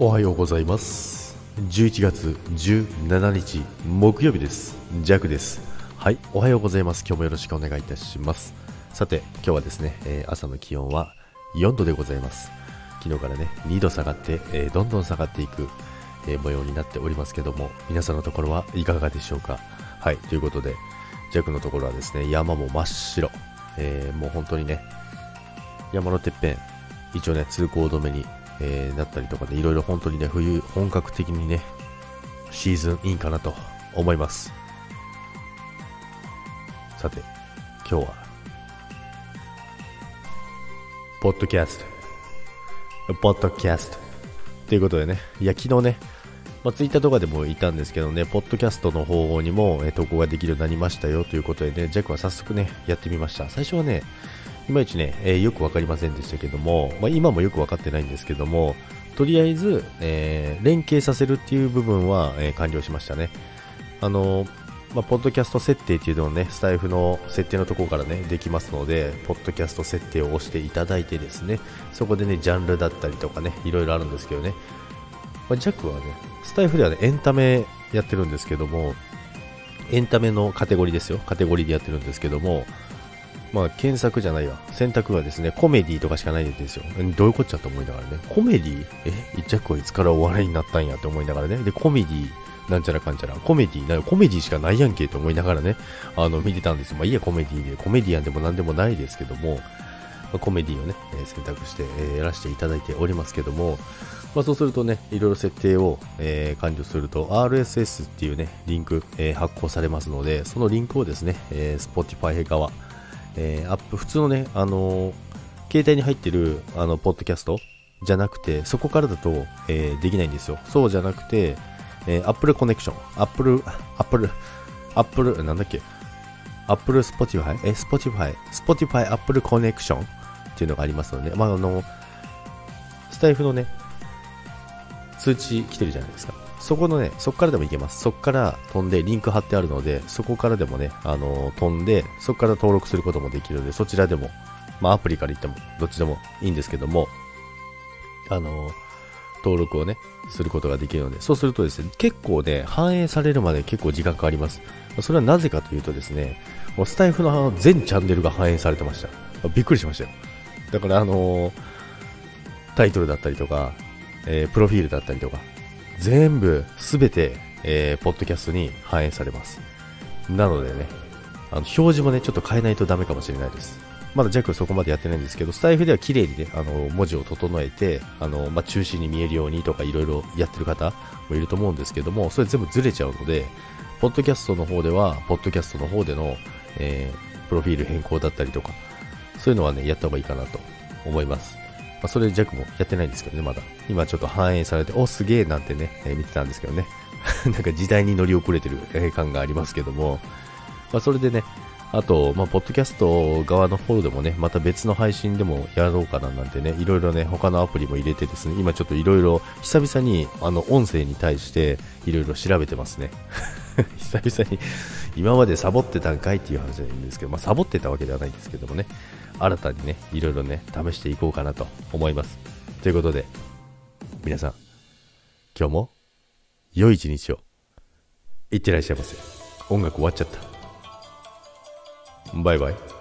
おはようございます。11月17日木曜日です。ジャックです。はいおはようございます。今日もよろしくお願いいたします。さて今日はですね、えー朝の気温は4度でございます。昨日からね2度下がって、えーどんどん下がっていく、えー模様になっておりますけども皆さんのところはいかがでしょうか？はいということでジャックのところはですね山も真っ白、えーもう本当にね山のてっぺん一応ね通行止めに、えーなったりとかでいろいろ本当にね冬本格的にねシーズンインかなと思います。さて今日はポッドキャスト。ポッドキャスト。ということでねいや昨日ねまあ、ツイッターとかでもいたんですけどね、ポッドキャストの方にも、え投稿ができるようになりましたよ。ということでね、ジャックは早速ね、やってみました。最初はね、いまいちね、えーよくわかりませんでしたけども、まあ、今もよくわかってないんですけども、とりあえず、えー連携させるっていう部分は、えー完了しましたね。あのまあ、ポッドキャスト設定っていうのをね、スタイフの設定のところからね、できますので、ポッドキャスト設定を押していただいてですね、そこでね、ジャンルだったりとかね、いろいろあるんですけどね、まあ、ジャックはね、スタイフではね、エンタメやってるんですけども、エンタメのカテゴリーですよ。カテゴリーでやってるんですけども、まあ、検索じゃないわ。選択はですね、コメディとかしかないんですよ。どういうこっちゃと思いながらね。コメディ？え？ジャックはいつからお笑いになったんやって思いながらね。で、コメディ？なんちゃらかんちゃら。コメディ？な、コメディしかないやんけと思いながらね、あの、見てたんですよ。まあ、いいや、コメディで。コメディアンでもなんでもないですけども、まあコメディをね、え選択して、えやらせていただいておりますけども、まあ、そうするとね、いろいろ設定を、えー完了すると、RSS っていうね、リンク、えー発行されますので、そのリンクをですね、えー Spotify 側、えーアップ、普通のね、あのー携帯に入ってる、あの、ポッドキャストじゃなくて、そこからだと、えーできないんですよ。そうじゃなくて、えー Apple コネクション、Apple、Apple、Apple、なんだっけ、Apple Spotify、え、Spotify、Spotify Apple コネクションっていうのがありますので、まあ、あの、スタイフのね、通知来てるじゃないですか。そこのね、そこからでもいけます。そこから飛んでリンク貼ってあるので、そこからでもね、あの飛んで、そこから登録することもできるので、そちらでも、まあアプリから言っても、どっちでもいいんですけども、あの登録をね、することができるので、そうするとですね、結構ね、反映されるまで結構時間かかります。それはなぜかというとですね、もうスタイフの全チャンネルが反映されてました。びっくりしましたよ。だからあのタイトルだったりとか、えープロフィールだったりとか、全部、すべて、えーポッドキャストに反映されます。なのでね、あの表示もね、ちょっと変えないとダメかもしれないです。まだジャックそこまでやってないんですけど、スタイフでは綺麗にね、あの、文字を整えて、あの、まあ、中心に見えるようにとかいろいろやってる方もいると思うんですけども、それ全部ずれちゃうので、ポッドキャストの方では、ポッドキャストの方での、えープロフィール変更だったりとか、そういうのはね、やった方がいいかなと思います。まあ、それジャックもやってないんですけどね、まだ。今ちょっと反映されて、お、すげえなんてね、えー見てたんですけどね。なんか時代に乗り遅れてる感がありますけども、まあ、それでね、あと、まあ、ポッドキャスト側の方でもね、また別の配信でもやろうかななんてね、いろいろね、他のアプリも入れてですね、今ちょっといろいろ、久々に、あの、音声に対して、いろいろ調べてますね。久々に、今までサボってたんかいっていう話なんですけど、まあ、サボってたわけではないんですけどもね、新たにね、いろいろね、試していこうかなと思います。ということで、皆さん、今日も、良い一日を、いってらっしゃいませ。音楽終わっちゃった。バイバイ。